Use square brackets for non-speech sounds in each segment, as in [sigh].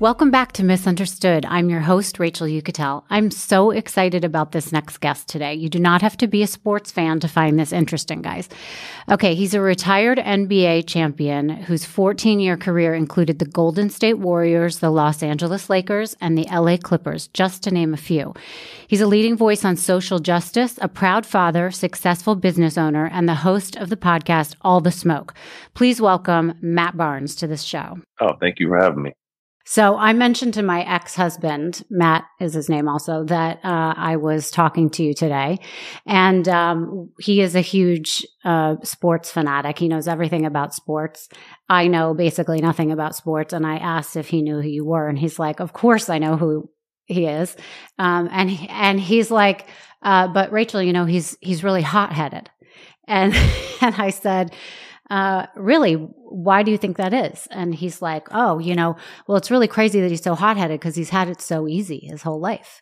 Welcome back to Miss Understood. I'm your host, Rachel Uchitel. I'm so excited about this next guest today. You do not have to be a sports fan to find this interesting, guys. Okay, he's a retired NBA champion whose 14 year career included the Golden State Warriors, the Los Angeles Lakers, and the LA Clippers, just to name a few. He's a leading voice on social justice, a proud father, successful business owner, and the host of the podcast All the Smoke. Please welcome Matt Barnes to this show. Oh, thank you for having me. So I mentioned to my ex husband, Matt is his name also, that uh, I was talking to you today. And um, he is a huge uh, sports fanatic. He knows everything about sports. I know basically nothing about sports. And I asked if he knew who you were. And he's like, Of course I know who he is. Um, and, and he's like, uh, But Rachel, you know, he's, he's really hot headed. And, [laughs] and I said, uh, really, why do you think that is? And he's like, oh, you know, well, it's really crazy that he's so hot headed because he's had it so easy his whole life.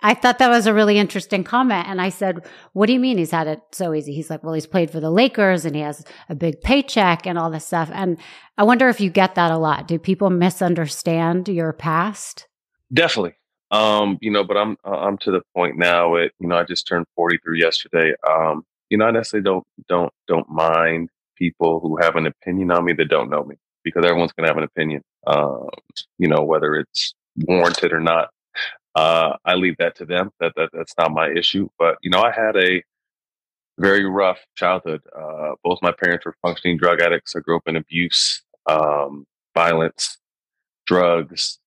I thought that was a really interesting comment. And I said, What do you mean he's had it so easy? He's like, Well, he's played for the Lakers and he has a big paycheck and all this stuff. And I wonder if you get that a lot. Do people misunderstand your past? Definitely. Um, you know, but I'm I'm to the point now It you know, I just turned 43 yesterday. Um, you know, I necessarily don't don't don't mind people who have an opinion on me that don't know me because everyone's going to have an opinion, um, you know, whether it's warranted or not. Uh, I leave that to them. That, that that's not my issue. But you know, I had a very rough childhood. Uh, both my parents were functioning drug addicts. I grew up in abuse, um, violence, drugs.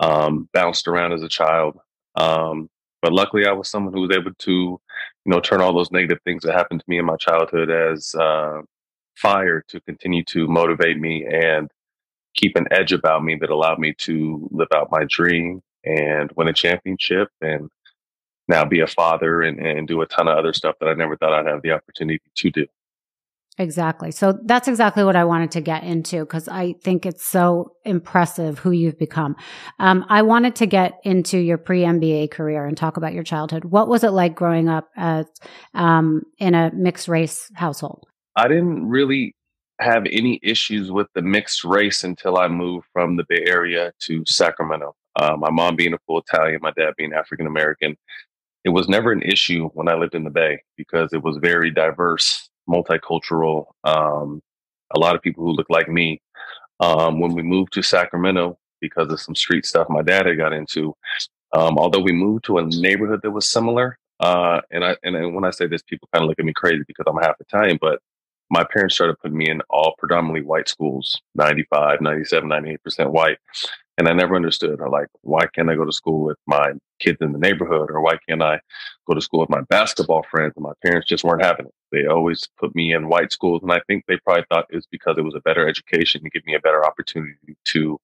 Um, bounced around as a child. Um, but luckily, I was someone who was able to, you know, turn all those negative things that happened to me in my childhood as uh, fire to continue to motivate me and keep an edge about me that allowed me to live out my dream and win a championship and now be a father and, and do a ton of other stuff that I never thought I'd have the opportunity to do. Exactly. So that's exactly what I wanted to get into because I think it's so impressive who you've become. Um, I wanted to get into your pre NBA career and talk about your childhood. What was it like growing up as, um, in a mixed race household? I didn't really have any issues with the mixed race until I moved from the Bay Area to Sacramento. Uh, my mom being a full Italian, my dad being African American. It was never an issue when I lived in the Bay because it was very diverse, multicultural. Um, a lot of people who look like me. Um, when we moved to Sacramento, because of some street stuff my dad had got into, um, although we moved to a neighborhood that was similar, uh, and I and when I say this, people kind of look at me crazy because I'm half Italian, but my parents started putting me in all predominantly white schools 95 97 98% white. And i never understood or like why can't i go to school with my kids in the neighborhood or why can't i go to school with my basketball friends and my parents just weren't having it? They always put me in white schools and i think they probably thought it was because it was a better education to give me a better opportunity to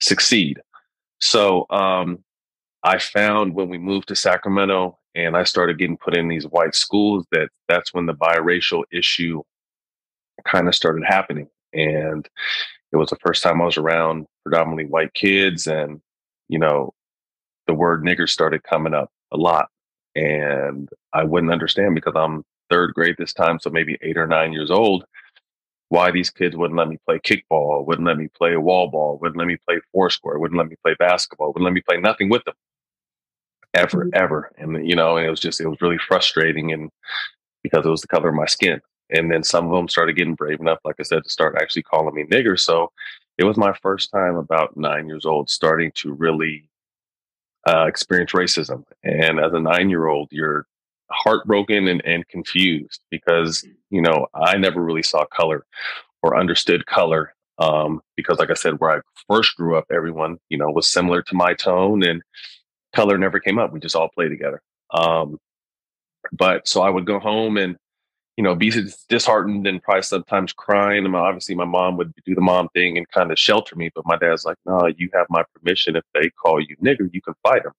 succeed. So um, i found when we moved to sacramento and i started getting put in these white schools that that's when the biracial issue kind of started happening. And it was the first time I was around predominantly white kids. And, you know, the word nigger started coming up a lot. And I wouldn't understand because I'm third grade this time, so maybe eight or nine years old, why these kids wouldn't let me play kickball, wouldn't let me play wall ball, wouldn't let me play foursquare, wouldn't let me play basketball, wouldn't let me play nothing with them ever, mm-hmm. ever. And, you know, and it was just, it was really frustrating. And because it was the color of my skin. And then some of them started getting brave enough, like I said, to start actually calling me nigger. So it was my first time about nine years old starting to really uh, experience racism. And as a nine year old, you're heartbroken and, and confused because, you know, I never really saw color or understood color. Um, because like I said, where I first grew up, everyone, you know, was similar to my tone and color never came up. We just all played together. Um, but so I would go home and you know, be disheartened and probably sometimes crying. And obviously, my mom would do the mom thing and kind of shelter me. But my dad's like, "No, you have my permission. If they call you nigger, you can fight them."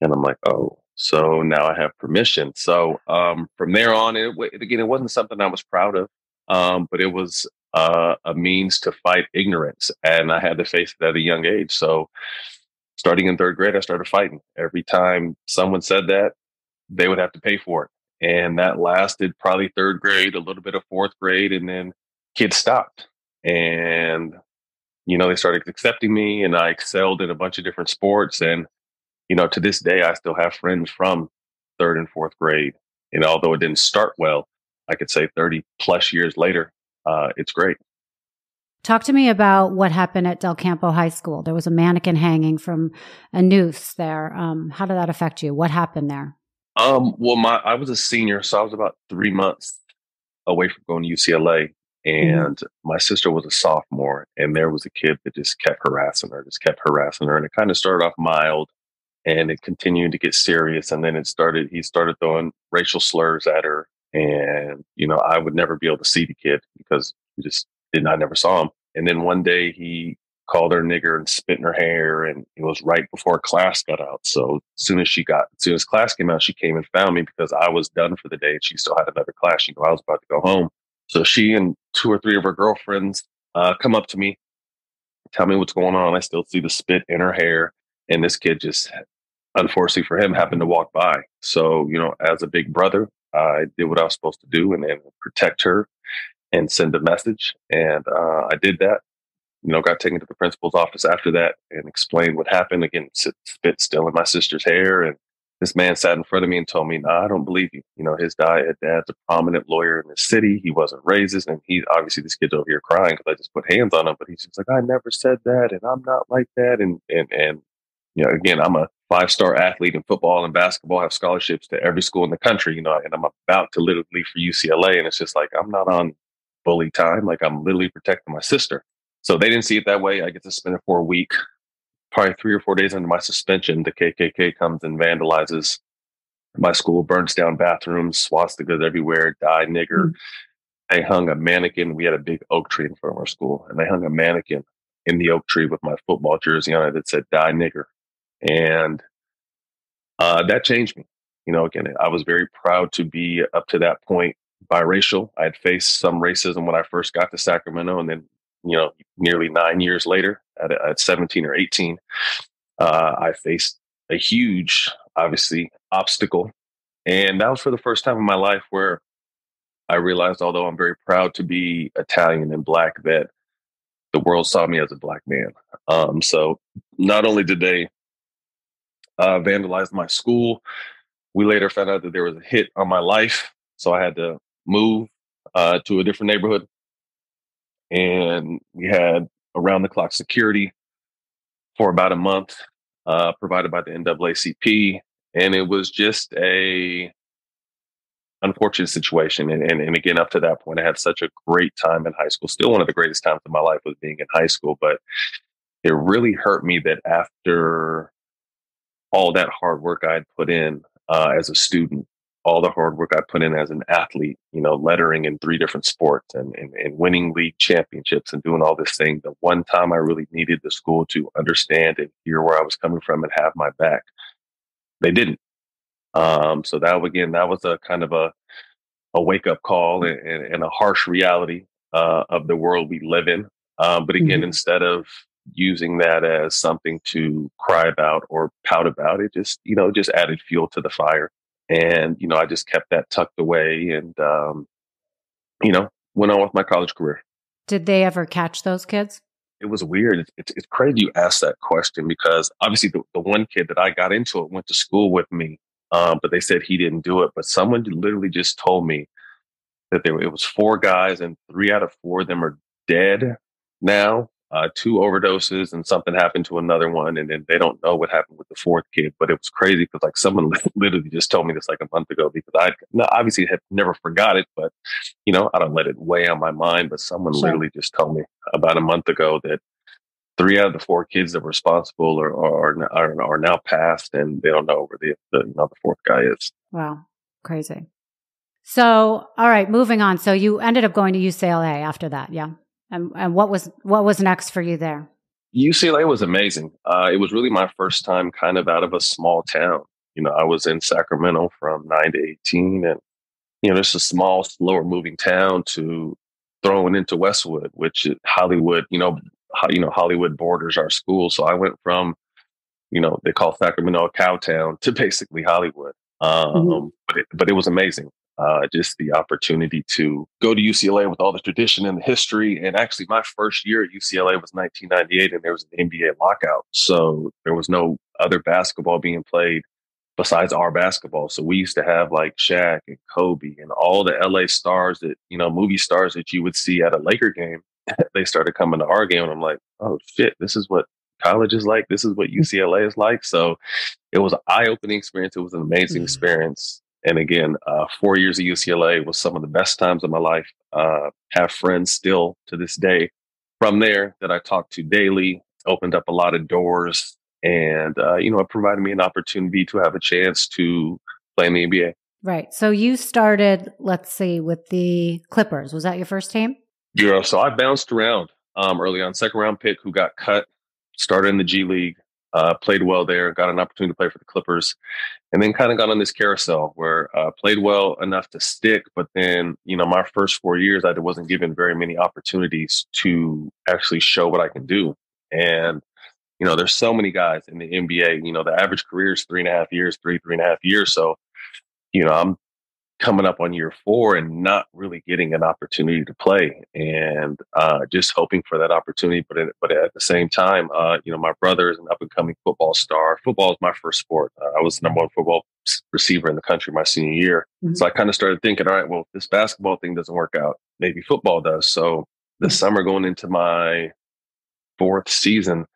And I'm like, "Oh." So now I have permission. So um, from there on, it, again, it wasn't something I was proud of, um, but it was uh, a means to fight ignorance, and I had to face it at a young age. So starting in third grade, I started fighting. Every time someone said that, they would have to pay for it and that lasted probably third grade, a little bit of fourth grade, and then kids stopped. And you know, they started accepting me and I excelled in a bunch of different sports. And, you know, to this day, I still have friends from third and fourth grade. And although it didn't start well, I could say 30 plus years later, uh, it's great. Talk to me about what happened at Del Campo High School. There was a mannequin hanging from a noose there. Um, how did that affect you? What happened there? Um, well, my I was a senior, so I was about three months away from going to UCLA, mm-hmm. and mm-hmm. my sister was a sophomore, and there was a kid that just kept harassing her, just kept harassing her, and it kind of started off mild, and it continued to get serious, and then it started. He started throwing racial slurs at her, and you know, I would never be able to see the kid because he just didn't I never saw him. And then one day he called her nigger and spit in her hair, and it was right before class got out. So as soon as she got, as soon as class came out, she came and found me because I was done for the day, and she still had another class. She knew I was about to go home. So she and two or three of her girlfriends uh, come up to me, tell me what's going on. I still see the spit in her hair, and this kid just, unfortunately for him, happened to walk by. So you know, as a big brother, I did what I was supposed to do and, and protect her and send a message. And uh, I did that. You know, got taken to the principal's office after that and explained what happened. Again, spit still in my sister's hair. And this man sat in front of me and told me, "No, nah, I don't believe you. You know, his dad, dad's a prominent lawyer in the city. He wasn't racist, and he obviously this kid's over here crying because I just put hands on him. But he's just like, I never said that, and I'm not like that. And and and you know, again, I'm a five star athlete in football and basketball, I have scholarships to every school in the country. You know, and I'm about to literally leave for UCLA, and it's just like I'm not on bully time. Like I'm literally protecting my sister. So they didn't see it that way. I get to suspended for a week. Probably three or four days under my suspension, the KKK comes and vandalizes my school, burns down bathrooms, swastikas everywhere, die nigger. Mm. They hung a mannequin. We had a big oak tree in front of our school, and they hung a mannequin in the oak tree with my football jersey on it that said "Die Nigger," and uh, that changed me. You know, again, I was very proud to be up to that point biracial. I had faced some racism when I first got to Sacramento, and then you know, nearly nine years later, at, at 17 or 18, uh, I faced a huge, obviously, obstacle, and that was for the first time in my life where I realized, although I'm very proud to be Italian and black, that the world saw me as a black man. Um, so not only did they uh, vandalize my school, we later found out that there was a hit on my life. So I had to move uh, to a different neighborhood. And we had around the clock security for about a month, uh, provided by the NAACP. And it was just a unfortunate situation. And, and, and again, up to that point, I had such a great time in high school. Still one of the greatest times of my life was being in high school. But it really hurt me that after all that hard work I had put in uh, as a student, all the hard work I put in as an athlete, you know, lettering in three different sports and, and, and, winning league championships and doing all this thing. The one time I really needed the school to understand and hear where I was coming from and have my back, they didn't. Um, so that again, that was a kind of a, a wake up call and, and, a harsh reality uh, of the world we live in. Um, but again, mm-hmm. instead of using that as something to cry about or pout about, it just, you know, just added fuel to the fire and you know i just kept that tucked away and um, you know went on with my college career. Did they ever catch those kids? It was weird. It's, it's crazy you asked that question because obviously the, the one kid that i got into it went to school with me um, but they said he didn't do it but someone literally just told me that there it was four guys and three out of four of them are dead now uh, two overdoses and something happened to another one and then they don't know what happened with the fourth kid but it was crazy because like someone [laughs] literally just told me this like a month ago because i obviously had never forgot it but you know i don't let it weigh on my mind but someone sure. literally just told me about a month ago that three out of the four kids that were responsible are are, are, are now passed and they don't know where the, the you know the fourth guy is. Wow. Crazy. So all right moving on. So you ended up going to ucla after that yeah and, and what was what was next for you there? UCLA was amazing. Uh, it was really my first time kind of out of a small town. You know, I was in Sacramento from nine to eighteen, and you know, it's a small, slower moving town to throwing into Westwood, which Hollywood. You know, ho- you know, Hollywood borders our school. So I went from, you know, they call Sacramento a cow town to basically Hollywood. Um, mm-hmm. but it, but it was amazing. Uh, just the opportunity to go to UCLA with all the tradition and the history. And actually, my first year at UCLA was 1998, and there was an NBA lockout. So there was no other basketball being played besides our basketball. So we used to have like Shaq and Kobe and all the LA stars that, you know, movie stars that you would see at a Laker game. [laughs] they started coming to our game. And I'm like, oh shit, this is what college is like. This is what [laughs] UCLA is like. So it was an eye opening experience. It was an amazing mm-hmm. experience. And again, uh, four years at UCLA was some of the best times of my life. Uh, have friends still to this day from there that I talk to daily, opened up a lot of doors. And, uh, you know, it provided me an opportunity to have a chance to play in the NBA. Right. So you started, let's see, with the Clippers. Was that your first team? Yeah. So I bounced around um, early on, second round pick who got cut started in the G League, uh, played well there, got an opportunity to play for the Clippers, and then kind of got on this carousel where uh, played well enough to stick. But then, you know, my first four years, I wasn't given very many opportunities to actually show what I can do. And, you know, there's so many guys in the NBA, you know, the average career is three and a half years, three, three and a half years. So, you know, I'm coming up on year four and not really getting an opportunity to play and uh, just hoping for that opportunity. But it, but at the same time, uh, you know, my brother is an up and coming football star. Football is my first sport. Uh, I was the number one football receiver in the country my senior year. Mm-hmm. So I kind of started thinking, all right, well, this basketball thing doesn't work out. Maybe football does. So this mm-hmm. summer, going into my fourth season,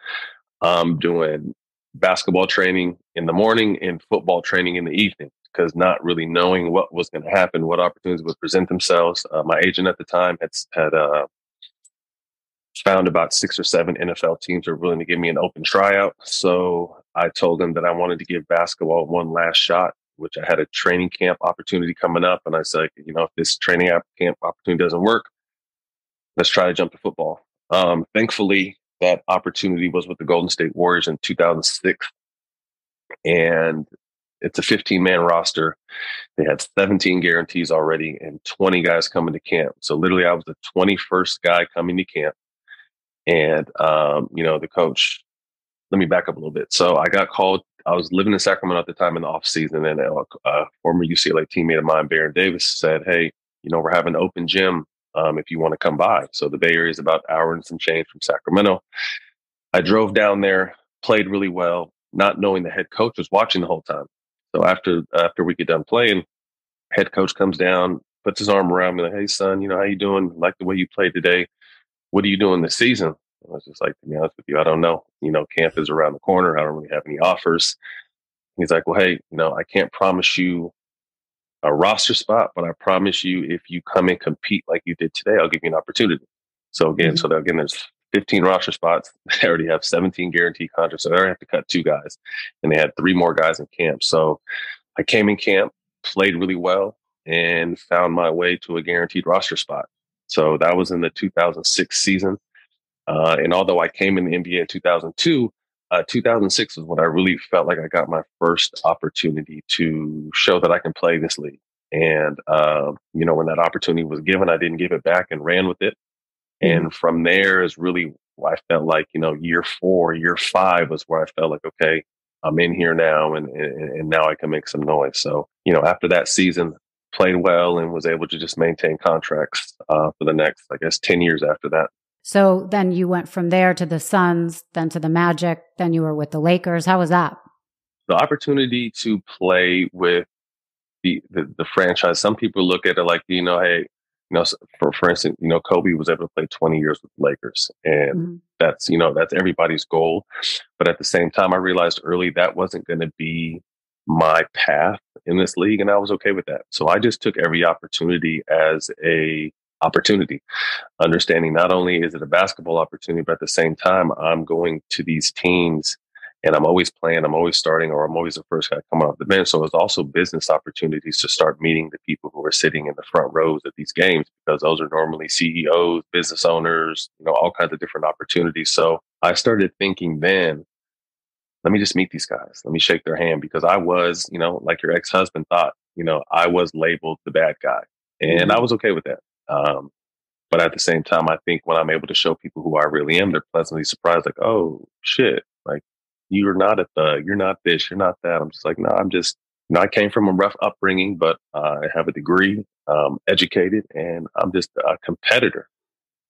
I'm doing basketball training in the morning and football training in the evening because not really knowing what was going to happen, what opportunities would present themselves. Uh, my agent at the time had had uh, found about six or seven NFL teams were willing to give me an open tryout. So I told them that I wanted to give basketball one last shot, which I had a training camp opportunity coming up, and I said, you know, if this training camp opportunity doesn't work, let's try to jump to football. Um, thankfully, that opportunity was with the Golden State Warriors in 2006. And it's a 15 man roster. They had 17 guarantees already and 20 guys coming to camp. So literally, I was the 21st guy coming to camp. And, um, you know, the coach, let me back up a little bit. So I got called. I was living in Sacramento at the time in the off season, and a, a former UCLA teammate of mine, Baron Davis, said, "Hey, you know, we're having an open gym um, if you want to come by." So the Bay Area is about an hour and some change from Sacramento. I drove down there, played really well, not knowing the head coach was watching the whole time. So after after we get done playing, head coach comes down, puts his arm around me, like, "Hey, son, you know how you doing? Like the way you played today. What are you doing this season?" I was just like, "To be honest with you, I don't know. You know, camp is around the corner. I don't really have any offers." He's like, "Well, hey, you know, I can't promise you a roster spot, but I promise you, if you come and compete like you did today, I'll give you an opportunity." So again, mm-hmm. so again, there's 15 roster spots. [laughs] They already have 17 guaranteed contracts. So they already have to cut two guys. And they had three more guys in camp. So I came in camp, played really well, and found my way to a guaranteed roster spot. So that was in the 2006 season. Uh, and although I came in the NBA in 2002, uh, 2006 was when I really felt like I got my first opportunity to show that I can play this league. And, uh, you know, when that opportunity was given, I didn't give it back and ran with it. Mm-hmm. And from there is really I felt like, you know, year four, year five was where I felt like, okay, I'm in here now and, and, and now I can make some noise. So, you know, after that season, played well and was able to just maintain contracts uh, for the next, I guess, 10 years after that. So then you went from there to the Suns, then to the Magic, then you were with the Lakers. How was that? The opportunity to play with the, the, the franchise, some people look at it like, you know, hey, you know, for for instance, you know, Kobe was able to play 20 years with the Lakers, and mm-hmm. that's you know that's everybody's goal. But at the same time, I realized early that wasn't going to be my path in this league, and I was okay with that. So I just took every opportunity as a opportunity, understanding not only is it a basketball opportunity, but at the same time, I'm going to these teams and I'm always playing, I'm always starting, or I'm always the first guy coming off the bench. So it's also business opportunities to start meeting the people who are sitting in the front rows at these games because those are normally CEOs, business owners, you know, all kinds of different opportunities. So I started thinking then, let me just meet these guys. Let me shake their hand because I was, you know, like your ex husband thought, you know, I was labeled the bad guy. And mm-hmm. I was okay with that. Um, but at the same time, I think when I'm able to show people who I really am, they're pleasantly surprised, like, oh shit, like you're not a thug, you're not this, you're not that. I'm just like, no, I'm just you know, I came from a rough upbringing, but uh, I have a degree, um, educated, and I'm just a competitor.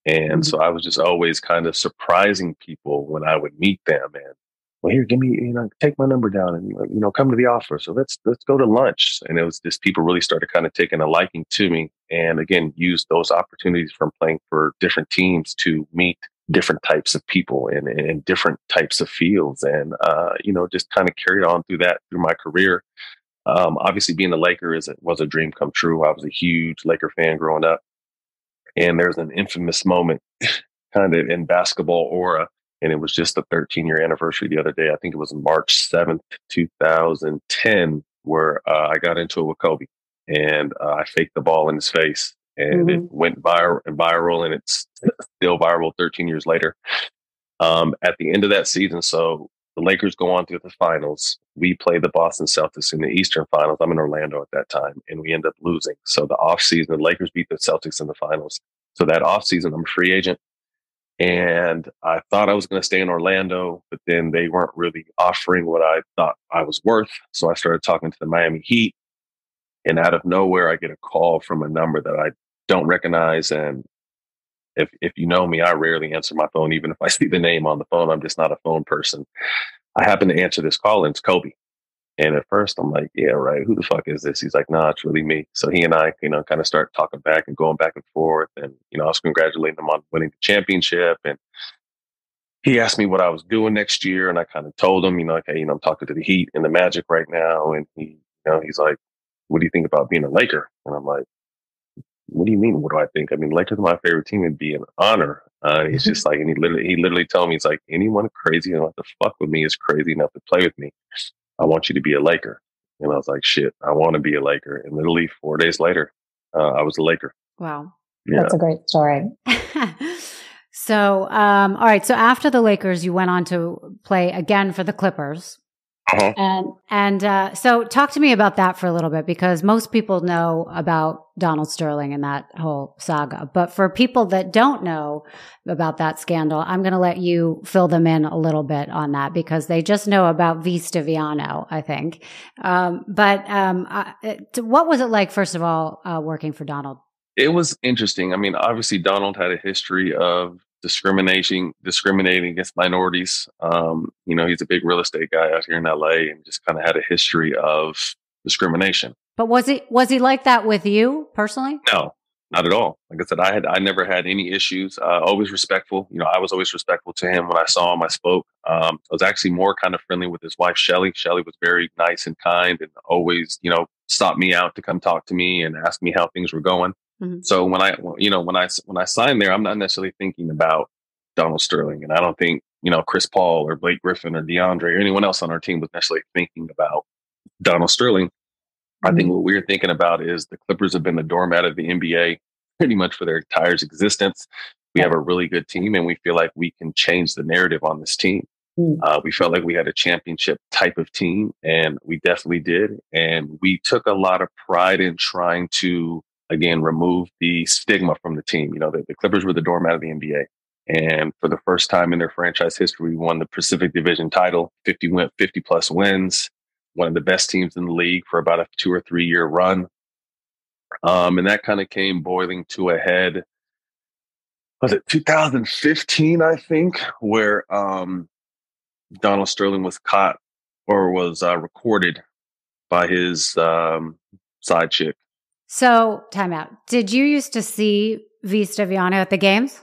And mm-hmm. so I was just always kind of surprising people when I would meet them and well, here, give me, you know, take my number down and, you know, come to the office. So let's, let's go to lunch. And it was just people really started kind of taking a liking to me. And again, use those opportunities from playing for different teams to meet different types of people and, and different types of fields. And, uh, you know, just kind of carried on through that through my career. Um, obviously being a Laker is, was a dream come true. I was a huge Laker fan growing up. And there's an infamous moment [laughs] kind of in basketball aura. And it was just the 13 year anniversary the other day. I think it was March 7th, 2010, where uh, I got into it with Kobe and uh, I faked the ball in his face and mm-hmm. it went viral, and viral and it's still viral 13 years later. Um, at the end of that season, so the Lakers go on to the finals. We play the Boston Celtics in the Eastern Finals. I'm in Orlando at that time, and we end up losing. So the offseason, the Lakers beat the Celtics in the finals. So that offseason, I'm a free agent. And I thought I was going to stay in Orlando, but then they weren't really offering what I thought I was worth. So I started talking to the Miami Heat. And out of nowhere, I get a call from a number that I don't recognize. And if, if you know me, I rarely answer my phone, even if I [laughs] see the name on the phone. I'm just not a phone person. I happen to answer this call and it's Kobe. And at first I'm like, yeah, right. Who the fuck is this? He's like, nah, it's really me. So he and I, you know, kind of start talking back and going back and forth. And, you know, I was congratulating him on winning the championship. And he asked me what I was doing next year. And I kind of told him, you know, hey, you know, I'm talking to the Heat and the Magic right now. And he, you know, he's like, what do you think about being a Laker? And I'm like, what do you mean? What do I think? I mean, Lakers are my favorite team. It'd be an honor. Uh, he's just like, and he literally, he literally told me, he's like, anyone crazy enough to fuck with me is crazy enough to play with me. I want you to be a Laker. And I was like, shit, I want to be a Laker. And literally four days later, uh, I was a Laker. Wow. Yeah. That's a great story. [laughs] so, um, all right. So after the Lakers, you went on to play again for the Clippers. Uh-huh. And and uh, so, talk to me about that for a little bit because most people know about Donald Sterling and that whole saga. But for people that don't know about that scandal, I'm going to let you fill them in a little bit on that because they just know about V. Stiviano, I think. Um, but um, uh, what was it like, first of all, uh, working for Donald? It was interesting. I mean, obviously, Donald had a history of discriminating discriminating against minorities. Um, you know, he's a big real estate guy out here in LA and just kind of had a history of discrimination. But was he was he like that with you personally? No, not at all. Like I said, I had I never had any issues. Uh, always respectful. You know, I was always respectful to him when I saw him. I spoke. Um, I was actually more kind of friendly with his wife Shelly. Shelly was very nice and kind, and always you know stopped me out to come talk to me and ask me how things were going. Mm-hmm. So when I, you know, when I when I signed there, I'm not necessarily thinking about Donald Sterling, and I don't think you know Chris Paul or Blake Griffin or DeAndre or anyone else on our team was necessarily thinking about Donald Sterling. Mm-hmm. I think mm-hmm. what we are thinking about is the Clippers have been the doormat of the NBA pretty much for their entire existence. We have a really good team, and we feel like we can change the narrative on this team. Mm. Uh, we felt like we had a championship type of team, and we definitely did. And we took a lot of pride in trying to again, remove the stigma from the team. You know, the, the Clippers were the doormat of the NBA. And for the first time in their franchise history, won the Pacific Division title, 50 win, 50 plus wins, one of the best teams in the league for about a two or three year run. Um, and that kind of came boiling to a head. Was it 2015, I think, where um, Donald Sterling was caught or was uh, recorded by his um, side chick so, timeout. Did you used to see V. Stiviano at the games?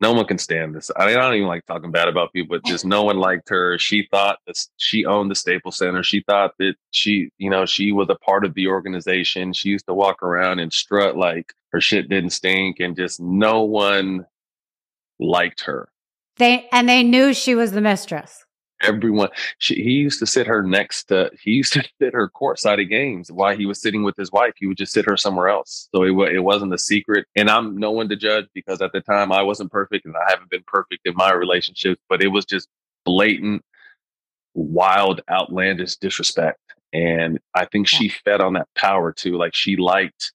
No one can stand this. I, mean, I don't even like talking bad about people, but just no one liked her. She thought that she owned the Staples Center. She thought that she, you know, she was a part of the organization. She used to walk around and strut like her shit didn't stink, and just no one liked her. They and they knew she was the mistress everyone. She, he used to sit her next to. He used to [laughs] sit her courtside at games. While he was sitting with his wife, he would just sit her somewhere else. So it it wasn't a secret. And I'm no one to judge because at the time I wasn't perfect and I haven't been perfect in my relationships. But it was just blatant, wild, outlandish disrespect. And I think she fed on that power too. Like she liked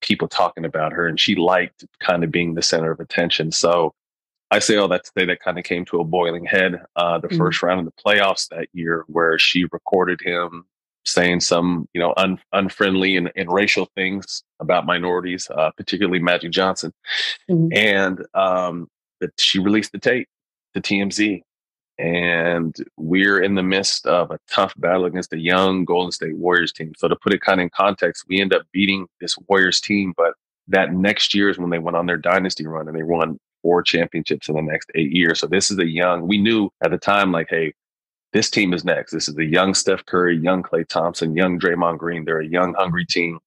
people talking about her and she liked kind of being the center of attention. So I say all that to say that kind of came to a boiling head uh, the mm-hmm. first round of the playoffs that year, where she recorded him saying some, you know, un, unfriendly and, and, racial things about minorities, uh, particularly Magic Johnson. Mm-hmm. And um, that she released the tape to TMZ. And we're in the midst of a tough battle against a young Golden State Warriors team. So to put it kind of in context, we end up beating this Warriors team, but that next year is when they went on their dynasty run and they won four championships in the next eight years. So this is a young, we knew at the time, like, hey, this team is next. This is the young Steph Curry, young Klay Thompson, young Draymond Green. They're a young, hungry team.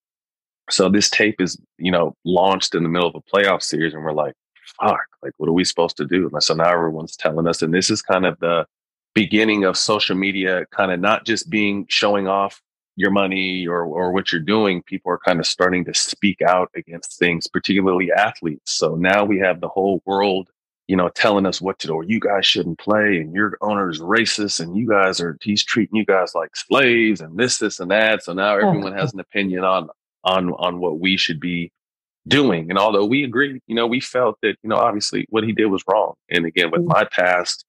So this tape is, you know, launched in the middle of a playoff series, and we're like, fuck, like, what are we supposed to do? And so now everyone's telling us, and this is kind of the beginning of social media, kind of not just being showing off your money or or what you're doing. People are kind of starting to speak out against things, particularly athletes. So now we have the whole world you know, telling us what to do, or you guys shouldn't play, and your owner is racist, and you guys are he's treating you guys like slaves, and this, this, and that. So now everyone has an opinion on on on what we should be doing. And although we agree, you know, we felt that, you know, obviously what he did was wrong. And again, with mm. my past,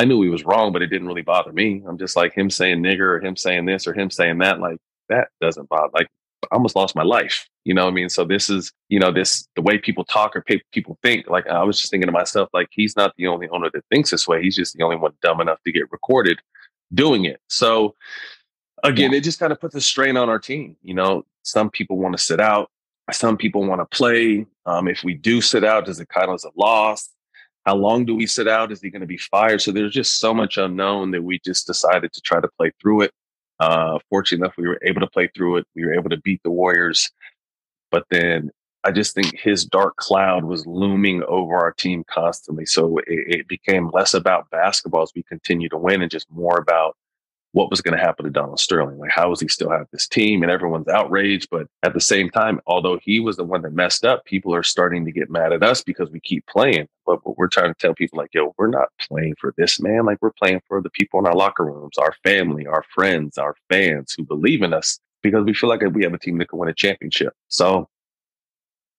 I knew he was wrong, but it didn't really bother me. I'm just like him saying nigger or him saying this or him saying that. Like that doesn't bother. Like I almost lost my life. You know I mean? So this is, you know, this the way people talk or people think. Like I was just thinking to myself, like he's not the only owner that thinks this way. He's just the only one dumb enough to get recorded doing it. So again, yeah. it just kind of puts a strain on our team. You know, some people want to sit out, some people want to play. Um, if we do sit out, does it count as a loss? How long do we sit out? Is he going to be fired? So there's just so much unknown that we just decided to try to play through it. Uh, enough, we were able to play through it. We were able to beat the Warriors. But then I just think his dark cloud was looming over our team constantly. So it, it became less about basketball as we continue to win and just more about what was going to happen to Donald Sterling. Like, how does he still have this team? And everyone's outraged. But at the same time, although he was the one that messed up, people are starting to get mad at us because we keep playing. But, we're trying to tell people, like, yo, we're not playing for this man. Like, we're playing for the people in our locker rooms, our family, our friends, our fans who believe in us because we feel like we have a team that can win a championship. So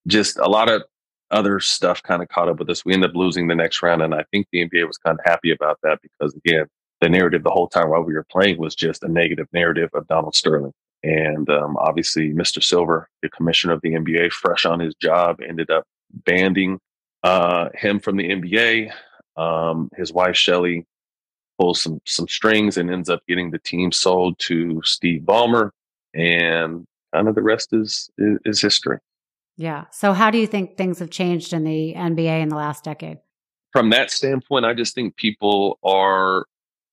just a lot of other stuff kind of caught up with us. We ended up losing the next round. And I think the NBA was kind of happy about that because, again, the narrative the whole time while we were playing was just a negative narrative of Donald Sterling. And um, obviously, Mr. Silver, the commissioner of the NBA, fresh on his job, ended up banding uh, him from the NBA. Um, his wife, Shelly, pulls some, some strings and ends up getting the team sold to Steve Ballmer. And kind of the rest is, is, is history. Yeah. So, how do you think things have changed in the NBA in the last decade? From that standpoint, I just think people are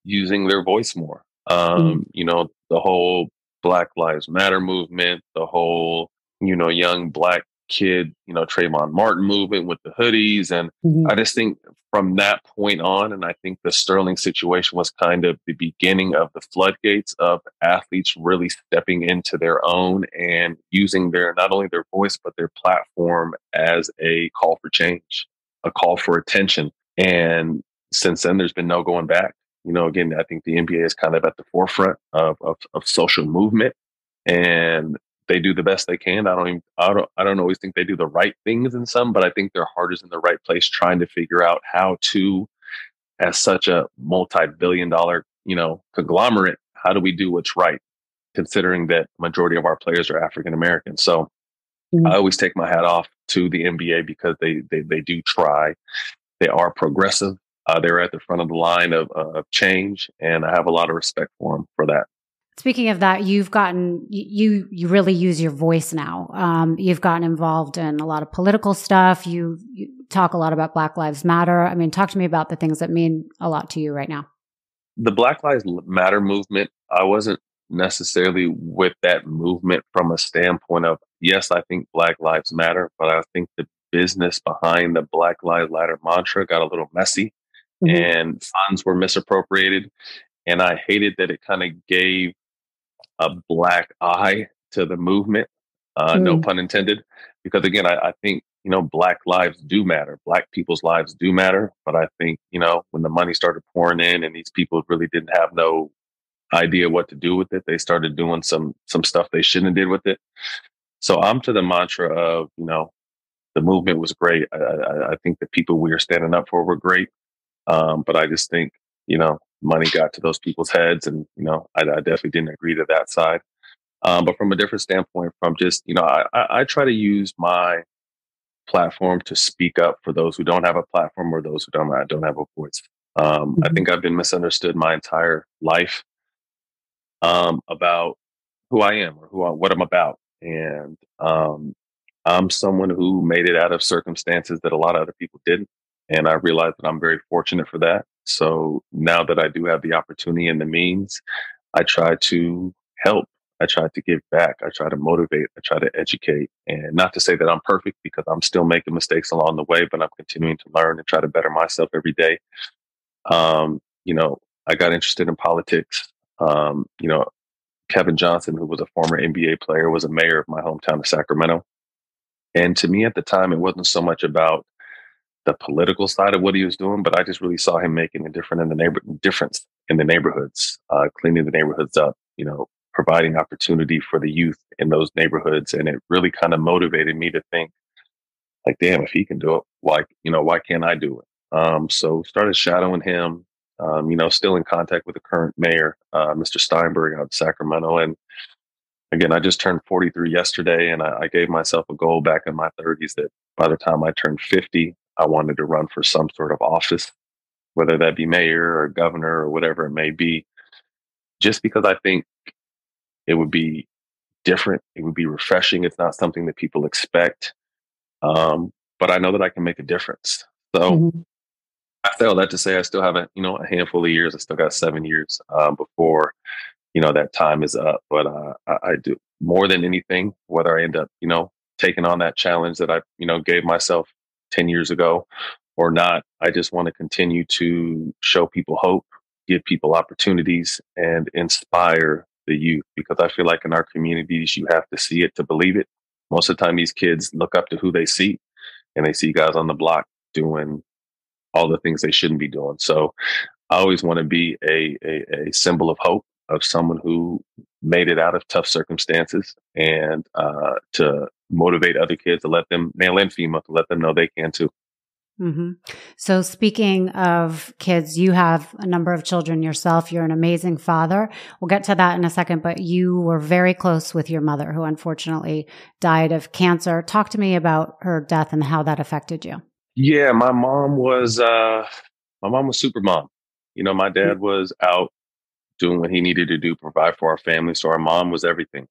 using their voice more. Mm-hmm. Um, mm-hmm. You know, the whole Black Lives Matter movement, the whole, you know, young black kid, you know, Trayvon Martin movement with the hoodies. And mm-hmm. I just think from that point on, and I think the Sterling situation was kind of the beginning of the floodgates of athletes really stepping into their own and using their not only their voice, but their platform as a call for change, a call for attention. And since then, there's been no going back. You know, again, I think the NBA is kind of at the forefront of, of, of social movement and they do the best they can. I don't even, I don't, I don't always think they do the right things in some, but I think their heart is in the right place trying to figure out how to, as such a multi-billion dollar, you know, conglomerate, how do we do what's right? Considering that majority of our players are African American. So mm-hmm. I always take my hat off to the NBA because they, they, they do try. They are progressive. Uh, they're at the front of the line of, uh, of change, and I have a lot of respect for them for that. Speaking of that, you've gotten you you really use your voice now. Um, you've gotten involved in a lot of political stuff. You, you talk a lot about Black Lives Matter. I mean, talk to me about the things that mean a lot to you right now. The Black Lives Matter movement. I wasn't necessarily with that movement from a standpoint of yes, I think Black Lives Matter, but I think the business behind the Black Lives Matter mantra got a little messy mm-hmm. and funds were misappropriated. And I hated that it kind of gave a black eye to the movement, uh, mm. no pun intended. Because again, I, I think, you know, black lives do matter. Black people's lives do matter. But I think, you know, when the money started pouring in and these people really didn't have no idea what to do with it, they started doing some some stuff they shouldn't have did with it. So I'm to the mantra of, you know, the movement was great. I, I, I think the people we are standing up for were great. Um, but I just think, you know, money got to those people's heads, and you know, I, I definitely didn't agree to that side. Um, but from a different standpoint, from just you know, I, I, I try to use my platform to speak up for those who don't have a platform or those who don't don't have a voice. Um, mm-hmm. I think I've been misunderstood my entire life um, about who I am or who I, what I'm about, and um, I'm someone who made it out of circumstances that a lot of other people didn't, and I realize that I'm very fortunate for that. So now that I do have the opportunity and the means, I try to help I try to give back. I try to motivate. I try to educate. And not to say that I'm perfect because I'm still making mistakes along the way, but I'm continuing to learn and try to better myself every day. Um, you know, I got interested in politics. Um, you know, Kevin Johnson, who was a former NBA player, was a mayor of my hometown of Sacramento. And to me at the time, it wasn't so much about the political side of what he was doing, but I just really saw him making a difference in the neighbor difference in the neighborhoods, uh, cleaning the neighborhoods up, you know, providing opportunity for the youth in those neighborhoods. And it really kind of motivated me to think, like, damn, if he can do it, why, you know, why can't I do it? Um, so started shadowing him, um, you know, still in contact with the current mayor, uh, Mr. Steinberg out in Sacramento. And again, I just turned 43 yesterday and I, I gave myself a goal back in my 30s that by the time I turned 50, I wanted to run for some sort of office, whether that be mayor or governor or whatever it may be, just because I think it would be different. It would be refreshing. It's not something that people expect. Um, but I know that I can make a difference. So mm-hmm. I say all that to say I still have a you know a handful of years. I still got seven years um, before you know that time is up. But uh, I, I, do more than anything. Whether I end up you know taking on that challenge that I you know gave myself ten years ago or not, I just want to continue to show people hope, give people opportunities, and inspire the youth because I feel like in our communities, you have to see it to believe it. Most of the time, these kids look up to who they see and they see guys on the block doing all the things they shouldn't be doing. So I always want to be a, a, a symbol of hope of someone who made it out of tough circumstances and uh, to motivate other kids to let them, male and female, to let them know they can too. Mm-hmm. So, speaking of kids, you have a number of children yourself. You're an amazing father. We'll get to that in a second, but you were very close with your mother, who unfortunately died of cancer. Talk to me about her death and how that affected you. Yeah, my mom was uh, my mom was super mom. You know, my dad was out doing what he needed to do, provide for our family. So our mom was everything.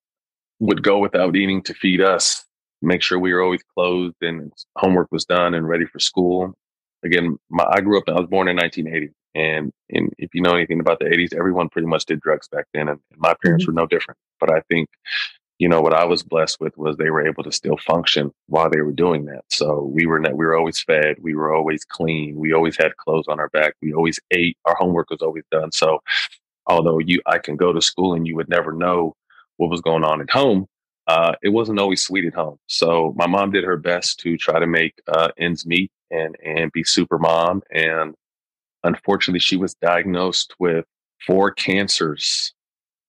Would go without eating to feed us make sure we were always clothed and homework was done and ready for school. Again, my, I grew up, I was born in 1980. And, and if you know anything about the 80s, everyone pretty much did drugs back then. And, and my parents mm-hmm. were no different. But I think, you know, what I was blessed with was they were able to still function while they were doing that. So we were, we were always fed. We were always clean. We always had clothes on our back. We always ate. Our homework was always done. So although you, I can go to school and you would never know what was going on at home, uh, it wasn't always sweet at home. So my mom did her best to try to make uh, ends meet and and be super mom. And unfortunately, she was diagnosed with four cancers,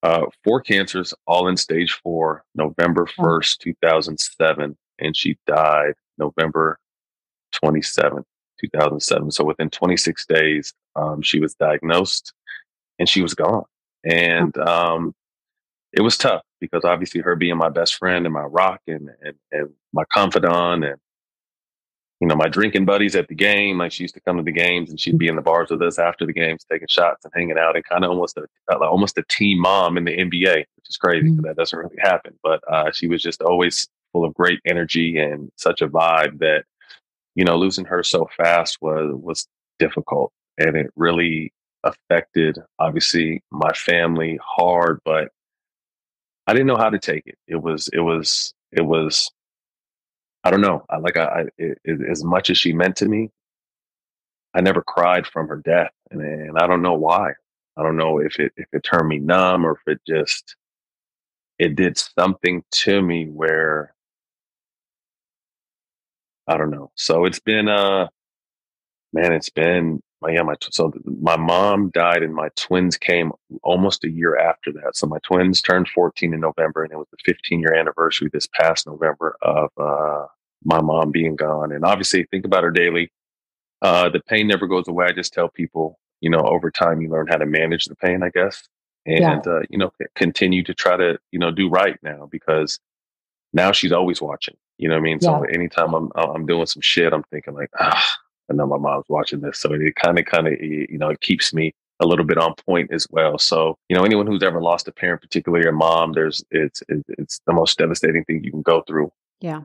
uh, four cancers, all in stage four, November first, two thousand seven, and she died November twenty seventh, two thousand seven. So within twenty six days, um, she was diagnosed, and she was gone. And um, it was tough because obviously her being my best friend and my rock and, and, and my confidant and you know my drinking buddies at the game like she used to come to the games and she'd be in the bars with us after the games taking shots and hanging out and kind of almost a almost a team mom in the nba which is crazy because mm. that doesn't really happen but uh, she was just always full of great energy and such a vibe that you know losing her so fast was was difficult and it really affected obviously my family hard but I didn't know how to take it. It was, it was, it was, I don't know. I like, I, I it, as much as she meant to me, I never cried from her death. And, and I don't know why. I don't know if it, if it turned me numb or if it just, it did something to me where, I don't know. So it's been, uh, man, it's been my yeah my so my mom died and my twins came almost a year after that so my twins turned 14 in november and it was the 15 year anniversary this past november of uh, my mom being gone and obviously think about her daily uh, the pain never goes away i just tell people you know, over time you learn how to manage the pain, I guess, and yeah. uh, you know, continue to try to you know do right now because now she's always watching. You know what I mean? So yeah. anytime I'm I'm doing some shit, I'm thinking like, ah, I know my mom's watching this, so it kind of kind of you know it keeps me a little bit on point as well. So, you know, anyone who's ever lost a parent, particularly a mom, there's it's it's the most devastating thing you can go through. Yeah.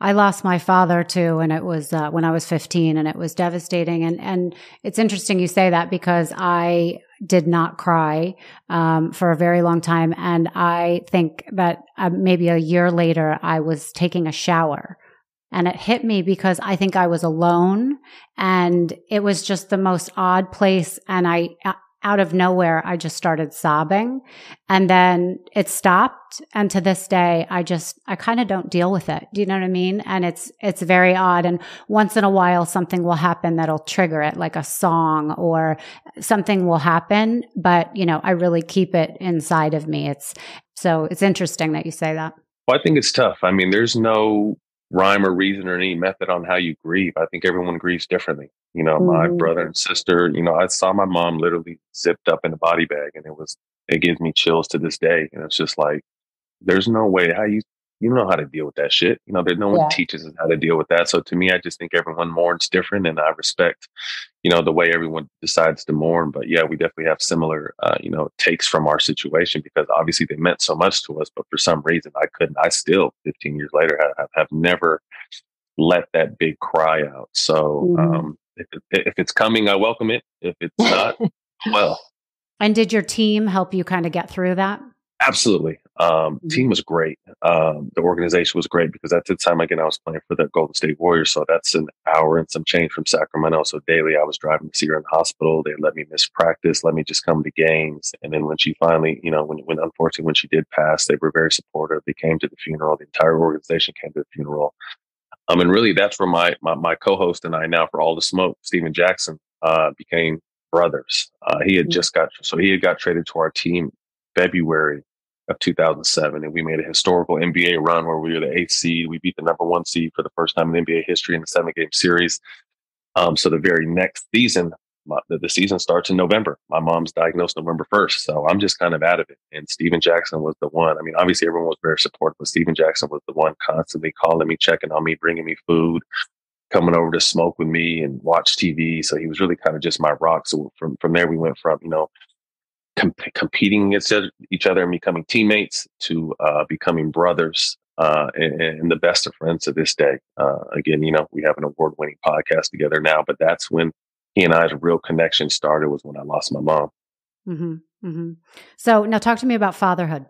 I lost my father too, and it was uh, when I was 15, and it was devastating. And and it's interesting you say that because I did not cry um, for a very long time, and I think that uh, maybe a year later I was taking a shower, and it hit me because I think I was alone, and it was just the most odd place, and I out of nowhere, I just started sobbing and then it stopped. And to this day, I just, I kind of don't deal with it. Do you know what I mean? And it's, it's very odd. And once in a while, something will happen that'll trigger it, like a song or something will happen. But, you know, I really keep it inside of me. It's so it's interesting that you say that. Well, I think it's tough. I mean, there's no rhyme or reason or any method on how you grieve. I think everyone grieves differently. You know, mm-hmm. my brother and sister, you know, I saw my mom literally zipped up in a body bag and it was, it gives me chills to this day. And it's just like, there's no way how you you know how to deal with that shit. You know, there's no one yeah. teaches us how to deal with that. So to me, I just think everyone mourns different, and I respect, you know, the way everyone decides to mourn. But yeah, we definitely have similar, uh, you know, takes from our situation because obviously they meant so much to us, but for some reason I couldn't. I still, 15 years later, have, have never let that big cry out. So mm-hmm. um, if, if it's coming, I welcome it. If it's not, well. [laughs] And did your team help you kind of get through that? Absolutely. Um, mm-hmm. Team was great. Um, the organization was great because at the time, again, I was playing for the Golden State Warriors. So that's an hour and some change from Sacramento. So daily I was driving to see her in the hospital. They let me miss practice, let me just come to games. And then when she finally, you know, when, when unfortunately, when she did pass, they were very supportive. They came to the funeral. The entire organization came to the funeral. Um, and really that's where my, my, my co-host and I now for all the smoke, Stephen Jackson, uh, became brothers. Uh, he had mm-hmm. just got, so he had got traded to our team February of 2007. And we made a historical NBA run where we were the eighth seed. We beat the number one seed for the first time in NBA history in the seven game series. Um, so the very next season, my, the, the, season starts in November. My mom's diagnosed November 1st. So I'm just kind of out of it. And Stephen Jackson was the one. I mean, obviously everyone was very supportive, but Stephen Jackson was the one constantly calling me, checking on me, bringing me food, coming over to smoke with me and watch TV. So he was really kind of just my rock. So from, from there, we went from, you know, comp- competing against each other and becoming teammates to uh, becoming brothers uh, and, and, the best of friends to this day. Uh, again, you know, we have an award winning podcast together now, but that's when he and I's real connection started was when I lost my mom. Mm-hmm, mm-hmm. So now talk to me about fatherhood.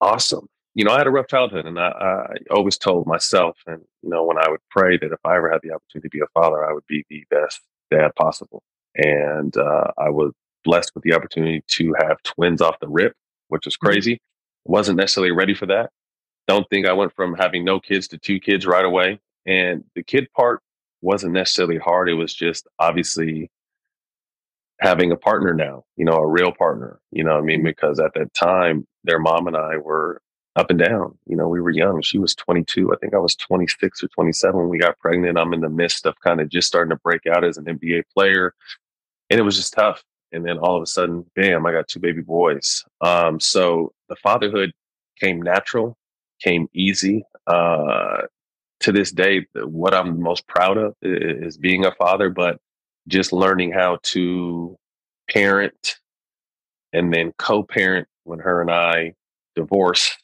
Awesome. You know, I had a rough childhood and I, I always told myself, and, you know, when I would pray that if I ever had the opportunity to be a father, I would be the best dad possible. And uh, I was blessed with the opportunity to have twins off the rip, which was mm-hmm. crazy. Mm-hmm. Wasn't necessarily ready for that. Don't think I went from having no kids to two kids right away. And the kid part wasn't necessarily hard. It was just obviously having a partner now, you know, a real partner, you know I mean? Mm-hmm. Because at that time, their mom and I were up and down. You know, we were young. She was 22. I think I was 26 or 27 when we got pregnant. I'm in the midst of kind of just starting to break out as an NBA player. And it was just tough and then all of a sudden, bam, I got two baby boys. Um, so the fatherhood came natural, came easy. Uh, to this day, what I'm most proud of is being a father, but just learning how to parent and then co-parent when her and I divorced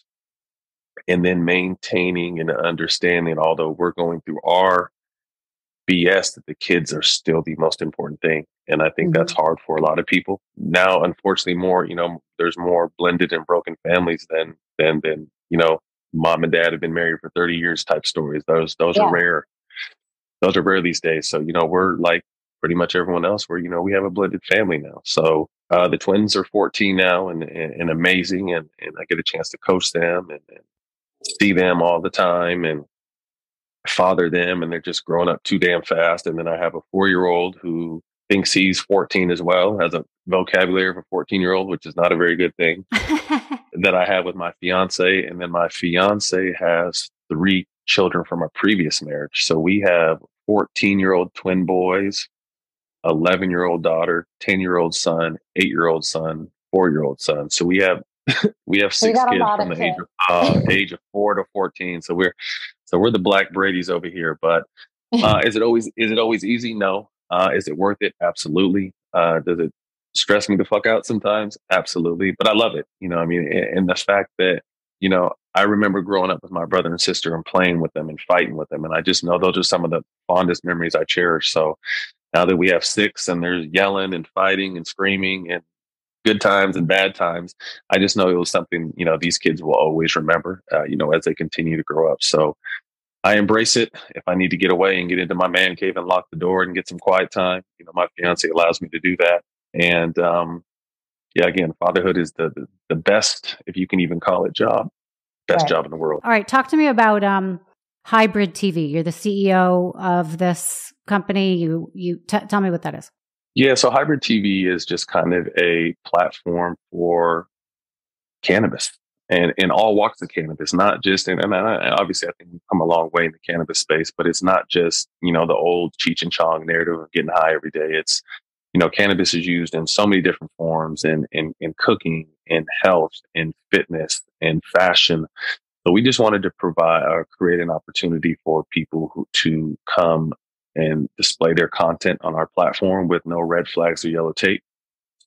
and then maintaining and understanding, although we're going through our BS, that the kids are still the most important thing. And I think mm-hmm. that's hard for a lot of people. Now, unfortunately, more, you know, there's more blended and broken families than, than, than, you know, mom and dad have been married for 30 years type stories. Those, those yeah. are rare. Those are rare these days. So, you know, we're like pretty much everyone else where, you know, we have a blended family now. So, uh, the twins are 14 now and, and, and, amazing. And, and I get a chance to coach them and, and see them all the time and father them. And they're just growing up too damn fast. And then I have a four year old who thinks he's 14 as well, has a vocabulary of a 14 year old, which is not a very good thing [laughs] that I have with my fiance. And then my fiance has three children from a previous marriage. So we have 14 year old twin boys, 11 year old daughter, 10 year old son, eight year old son, four year old son. So we have [laughs] we have six kids from the age of uh, [laughs] age of four to 14. So we're so we're the black Brady's over here. But uh, [laughs] is it always is it always easy? No. Uh, is it worth it? Absolutely. Uh, does it stress me the fuck out sometimes? Absolutely. But I love it. You know, I mean, and the fact that you know, I remember growing up with my brother and sister and playing with them and fighting with them, and I just know those are some of the fondest memories I cherish. So now that we have six and there's yelling and fighting and screaming and good times and bad times, I just know it was something, you know, these kids will always remember, uh, you know, as they continue to grow up. So I embrace it. If I need to get away and get into my man cave and lock the door and get some quiet time, you know, my fiance allows me to do that. And, um, yeah, again, fatherhood is the, the, the best, if you can even call it job, best right. job in the world. All right. Talk to me about, um, hybrid TV. You're the CEO of this company. You you t- tell me what that is. Yeah, so hybrid TV is just kind of a platform for cannabis and in all walks of cannabis, not just and, and obviously I think we've come a long way in the cannabis space, but it's not just you know the old Cheech and Chong narrative of getting high every day. It's you know cannabis is used in so many different forms in in, in cooking, in health, in fitness, in fashion, so we just wanted to provide or uh, create an opportunity for people who, to come and display their content on our platform with no red flags or yellow tape.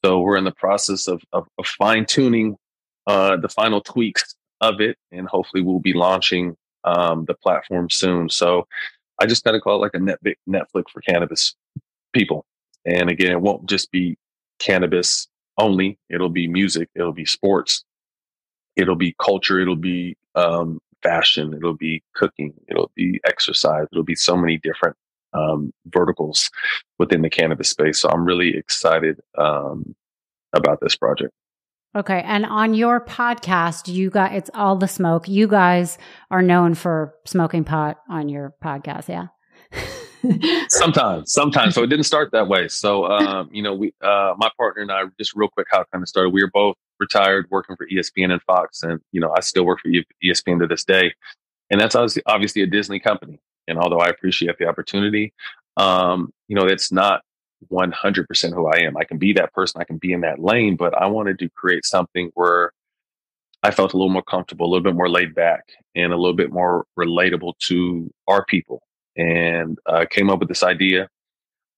So we're in the process of, of, of fine tuning uh, the final tweaks of it, and hopefully we'll be launching um, the platform soon. So I just kind of call it like a net Netflix for cannabis people. And again, it won't just be cannabis only. It'll be music. It'll be sports. It'll be culture. It'll be um, fashion. It'll be cooking. It'll be exercise. It'll be so many different um, verticals within the cannabis space. So I'm really excited um, about this project. Okay. And on your podcast, you got it's all the smoke. You guys are known for smoking pot on your podcast. Yeah. [laughs] sometimes, sometimes. So it didn't start that way. So, [laughs] um, you know, we, uh, my partner and I, just real quick, how it kind of started. We were both retired working for ESPN and Fox. And, you know, I still work for ESPN to this day. And that's obviously, obviously a Disney company. And although I appreciate the opportunity, um, you know, it's not 100% who I am. I can be that person, I can be in that lane, but I wanted to create something where I felt a little more comfortable, a little bit more laid back, and a little bit more relatable to our people. And uh, came up with this idea,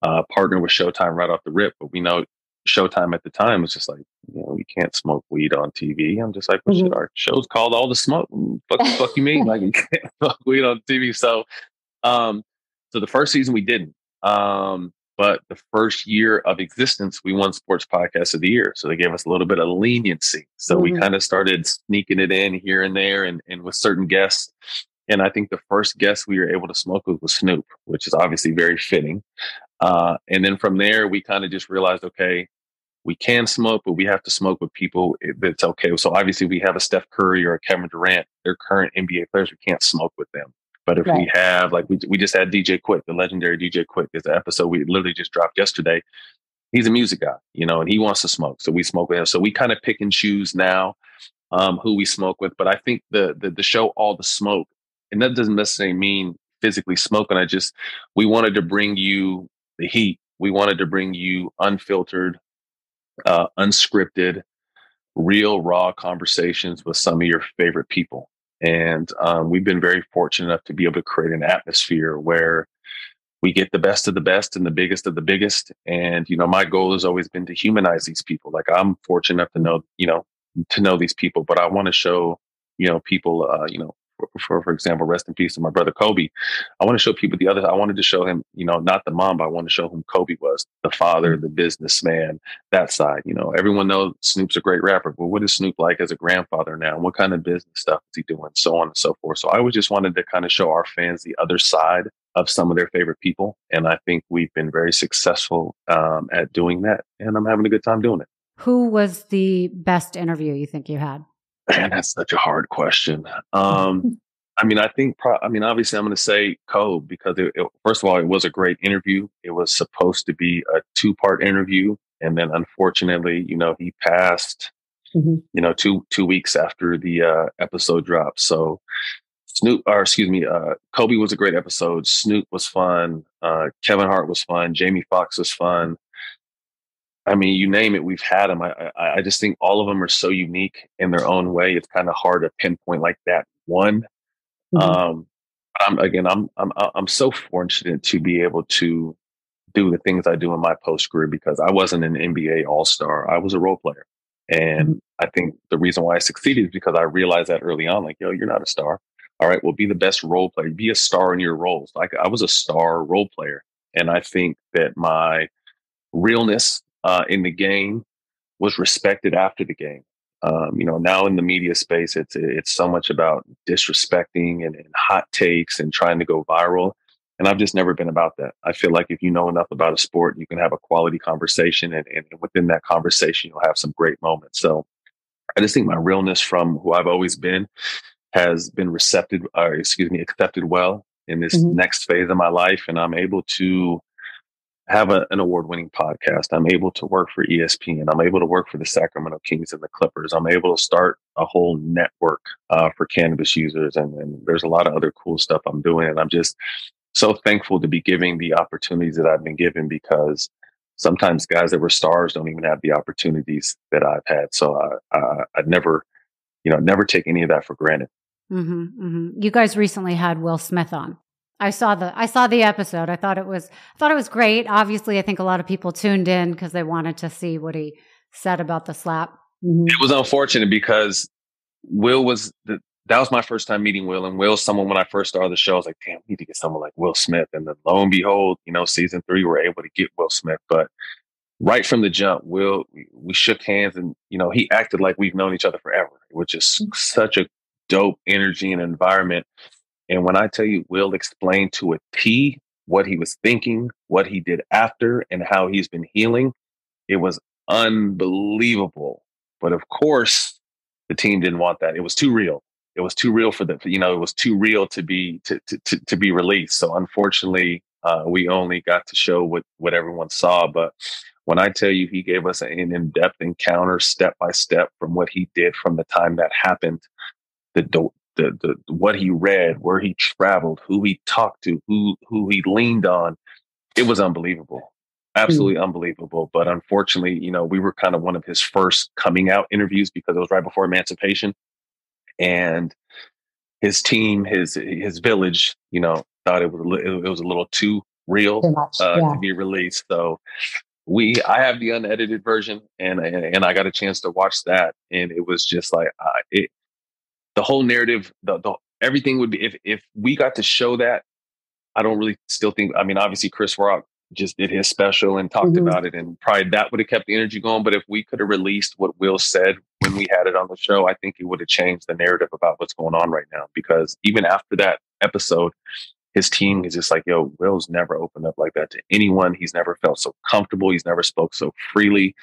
uh, partnered with Showtime right off the rip. But we know Showtime at the time was just like, you know, we can't smoke weed on TV. I'm just like, well, mm-hmm. shit, our show's called All the Smoke. Fuck, fuck you mean? Like, you can't [laughs] smoke weed on TV. So, um, so the first season we didn't. Um, but the first year of existence, we won Sports Podcast of the Year. So they gave us a little bit of leniency. So mm-hmm. we kind of started sneaking it in here and there and, and with certain guests. And I think the first guest we were able to smoke with was Snoop, which is obviously very fitting. Uh, and then from there, we kind of just realized, okay, we can smoke, but we have to smoke with people that's okay. So obviously, we have a Steph Curry or a Kevin Durant, they're current NBA players. We can't smoke with them. But if right. we have, like, we, we just had DJ Quik, the legendary DJ Quik, is an episode we literally just dropped yesterday. He's a music guy, you know, and he wants to smoke. So we smoke with him. So we kind of pick and choose now um, who we smoke with. But I think the, the, the show All the Smoke, and that doesn't necessarily mean physically smoking. I just, we wanted to bring you the heat. We wanted to bring you unfiltered, uh, unscripted, real, raw conversations with some of your favorite people. And um, we've been very fortunate enough to be able to create an atmosphere where we get the best of the best and the biggest of the biggest. And, you know, my goal has always been to humanize these people. Like I'm fortunate enough to know, you know, to know these people, but I want to show, you know, people, uh, you know, for, for example, rest in peace to my brother Kobe. I want to show people the other. I wanted to show him, you know, not the mom, but I want to show him Kobe was the father, mm-hmm. the businessman, that side. You know, everyone knows Snoop's a great rapper, but what is Snoop like as a grandfather now? What kind of business stuff is he doing? So on and so forth. So I was just wanted to kind of show our fans the other side of some of their favorite people, and I think we've been very successful um, at doing that, and I'm having a good time doing it. Who was the best interview you think you had? Man, that's such a hard question. [laughs] Um, I mean, I think, pro- I mean, obviously, I'm going to say Kobe because, it, it, first of all, it was a great interview. It was supposed to be a two part interview. And then unfortunately, you know, he passed, mm-hmm. you know, two two weeks after the uh, episode dropped. So Snoop, or excuse me, uh, Kobe was a great episode. Snoop was fun. Uh, Kevin Hart was fun. Jamie Foxx was fun. I mean, you name it, we've had them. I, I, I just think all of them are so unique in their own way. It's kind of hard to pinpoint like that one. Mm-hmm. Um, I'm again, I'm I'm I'm so fortunate to be able to do the things I do in my post career because I wasn't an NBA All Star. I was a role player, and mm-hmm. I think the reason why I succeeded is because I realized that early on, like, yo, you're not a star. All right, well, be the best role player. Be a star in your roles. Like I was a star role player, and I think that my realness uh, in the game was respected after the game. Um, you know, now in the media space, it's it's so much about disrespecting and, and hot takes and trying to go viral. And I've just never been about that. I feel like if you know enough about a sport, you can have a quality conversation, and, and within that conversation, you'll have some great moments. So I just think my realness from who I've always been has been recepted, or excuse me, accepted well in this mm-hmm. next phase of my life, and I'm able to have a, an award-winning podcast. I'm able to work for ESPN. I'm able to work for the Sacramento Kings and the Clippers. I'm able to start a whole network uh, for cannabis users, and, and there's a lot of other cool stuff I'm doing. And I'm just so thankful to be giving the opportunities that I've been given because sometimes guys that were stars don't even have the opportunities that I've had. So I, I, I'd never, you know, never take any of that for granted. Mm-hmm, mm-hmm. You guys recently had Will Smith on. I saw the I saw the episode. I thought it was I thought it was great. Obviously, I think a lot of people tuned in because they wanted to see what he said about the slap. Mm-hmm. It was unfortunate because Will was the, that was my first time meeting Will, and Will's someone when I first started the show. I was like, damn, we need to get someone like Will Smith. And then lo and behold, you know, season three, we we're able to get Will Smith. But right from the jump, Will, we, we shook hands, and you know, he acted like we've known each other forever, which is mm-hmm. such a dope energy and environment. And when I tell you, Will explained to a T what he was thinking, what he did after, and how he's been healing, it was unbelievable. But of course, the team didn't want that. It was too real. It was too real for the, you know, it was too real to be to to to, to be released. So unfortunately, uh, we only got to show what what everyone saw. But when I tell you, he gave us an in-depth encounter, step by step, from what he did from the time that happened the, the, the what he read, where he traveled, who he talked to, who who he leaned on. It was unbelievable, absolutely mm. unbelievable. But unfortunately, you know, we were kind of one of his first coming out interviews because it was right before emancipation, and his team, his his village, you know, thought it was it was a little too real too uh, yeah. to be released. So we I have the unedited version and and I got a chance to watch that and it was just like uh, it the whole narrative, the, the everything would be if if we got to show that. I don't really still think. I mean, obviously, Chris Rock just did his special and talked mm-hmm. about it, and probably that would have kept the energy going. But if we could have released what Will said when we had it on the show, I think it would have changed the narrative about what's going on right now. Because even after that episode, his team is just like, yo, Will's never opened up like that to anyone. He's never felt so comfortable. He's never spoke so freely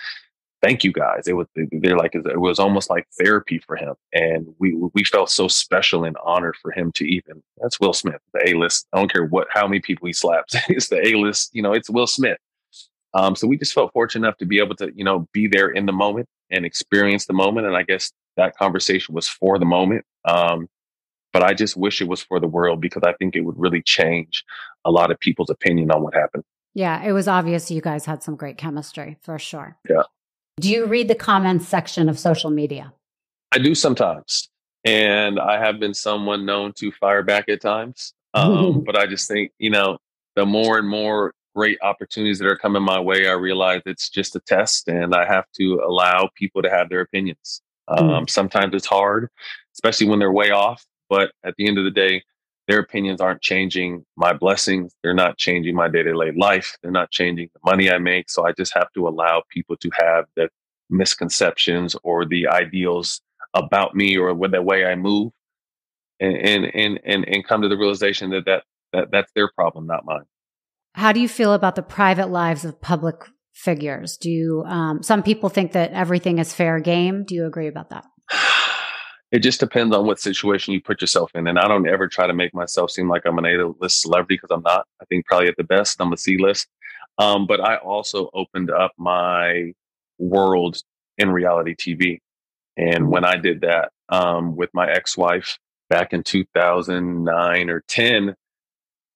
thank you guys. It was they're like it was almost like therapy for him, and we we felt so special and honored for him to even. That's Will Smith, the A list. I don't care what how many people he slaps. [laughs] it's the A list. You know, it's Will Smith. Um, so we just felt fortunate enough to be able to you know be there in the moment and experience the moment, and I guess that conversation was for the moment. Um, but I just wish it was for the world because I think it would really change a lot of people's opinion on what happened. Yeah, it was obvious you guys had some great chemistry for sure. Yeah. Do you read the comments section of social media? I do sometimes. And I have been someone known to fire back at times. Um, [laughs] but I just think, you know, the more and more great opportunities that are coming my way, I realize it's just a test and I have to allow people to have their opinions. Um, mm. Sometimes it's hard, especially when they're way off. But at the end of the day, their opinions aren't changing my blessings. They're not changing my day to day life. They're not changing the money I make. So I just have to allow people to have the misconceptions or the ideals about me or with the way I move and, and, and, and, and come to the realization that, that, that that's their problem, not mine. How do you feel about the private lives of public figures? Do you, um, some people think that everything is fair game. Do you agree about that? It just depends on what situation you put yourself in. And I don't ever try to make myself seem like I'm an A-list celebrity because I'm not. I think probably at the best I'm a C-list. Um, but I also opened up my world in reality TV. And when I did that um, with my ex-wife, back in 2009 or 10,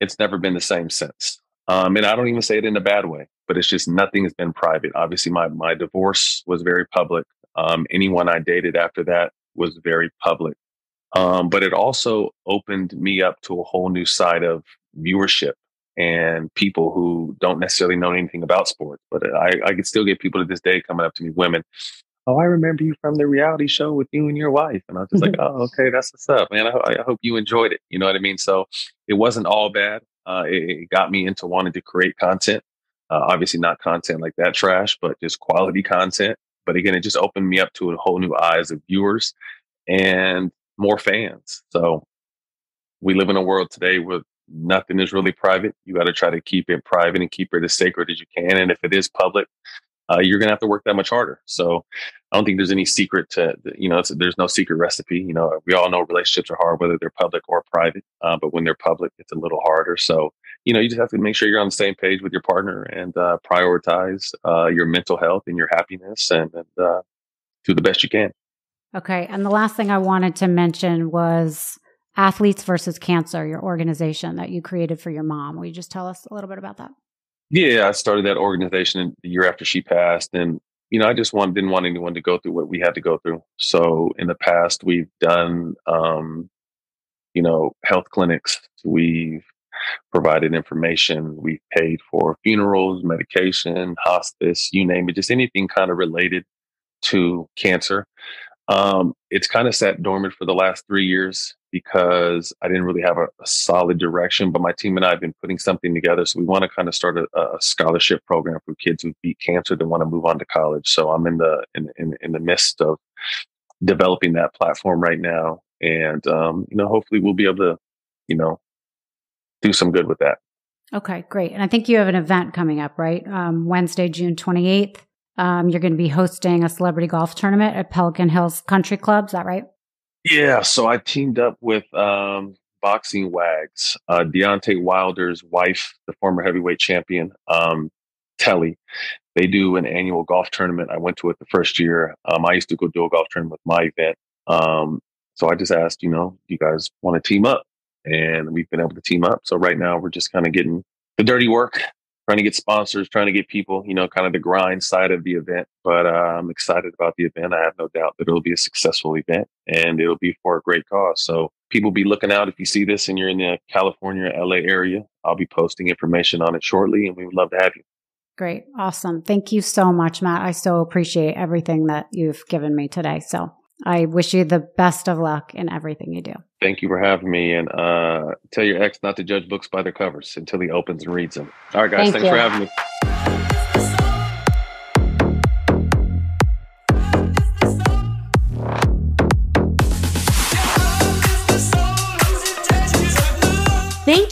it's never been the same since. Um, and I don't even say it in a bad way, but it's just nothing has been private. Obviously, my my divorce was very public. Um, anyone I dated after that was very public. Um, but it also opened me up to a whole new side of viewership and people who don't necessarily know anything about sports. But I, I can still get people to this day coming up to me, women. Oh, I remember you from the reality show with you and your wife. And I was just like, [laughs] oh, okay, that's what's up, man. I, I, hope you enjoyed it. You know what I mean? So it wasn't all bad. Uh, it, it, got me into wanting to create content. Uh, obviously, not content like that trash, but just quality content. But again, it just opened me up to a whole new eyes of viewers and more fans. So we live in a world today where nothing is really private. You got to try to keep it private and keep it as sacred as you can. And if it is public, uh, you're going to have to work that much harder. So I don't think there's any secret to, you know, there's no secret recipe. You know, we all know relationships are hard, whether they're public or private. Uh, but when they're public, it's a little harder. So, you know, you just have to make sure you're on the same page with your partner and uh, prioritize uh, your mental health and your happiness and, and uh, do the best you can. Okay. And the last thing I wanted to mention was Athletes versus Cancer, your organization that you created for your mom. Will you just tell us a little bit about that? Yeah, I started that organization the year after she passed. And, you know, I just want, didn't want anyone to go through what we had to go through. So in the past, we've done, um, you know, health clinics. We've provided information. We've paid for funerals, medication, hospice, you name it, just anything kind of related to cancer. Um, it's kind of sat dormant for the last three years because I didn't really have a, a, solid direction. But my team and I have been putting something together. So we want to kind of start a, a scholarship program for kids who beat cancer that want to move on to college. So I'm in the in, in, in the midst of developing that platform right now, and um, you know, hopefully we'll be able to, you know, do some good with that. Okay, great. And I think you have an event coming up, right? Um, Wednesday, June 28th. Um, you're going to be hosting a celebrity golf tournament at Pelican Hills Country Club. Is that right? Yeah. So I teamed up with um, Boxing Wags, uh, Deontay Wilder's wife, the former heavyweight champion, um, Telli. They do an annual golf tournament. I went to it the first year. Um, I used to go do a golf tournament with my event. Um, so I just asked, you know, you guys want to team up? And we've been able to team up. So right now we're just kind of getting the dirty work trying to get sponsors, trying to get people, you know, kind of the grind side of the event. But uh, I'm excited about the event. I have no doubt that it'll be a successful event and it'll be for a great cause. So people be looking out if you see this and you're in the California, LA area. I'll be posting information on it shortly and we would love to have you. Great. Awesome. Thank you so much, Matt. I so appreciate everything that you've given me today. So I wish you the best of luck in everything you do. Thank you for having me. And uh, tell your ex not to judge books by their covers until he opens and reads them. All right, guys. Thank thanks you. for having me.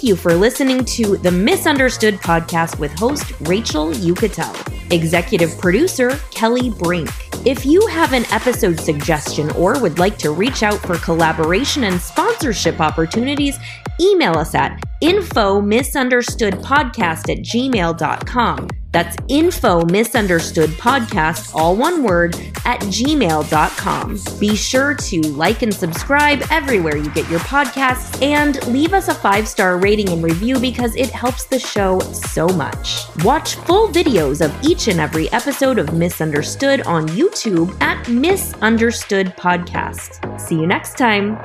You for listening to the Miss Understood podcast with host Rachel Uchitel, executive producer Kelli Brink. If you have an episode suggestion or would like to reach out for collaboration and sponsorship opportunities, email us at info misunderstood podcast at gmail.com. That's info misunderstood podcast, all one word, at gmail.com. Be sure to like and subscribe everywhere you get your podcasts and leave us a five star rating and review because it helps the show so much. Watch full videos of each and every episode of Miss Understood on YouTube at Misunderstood Podcast. See you next time.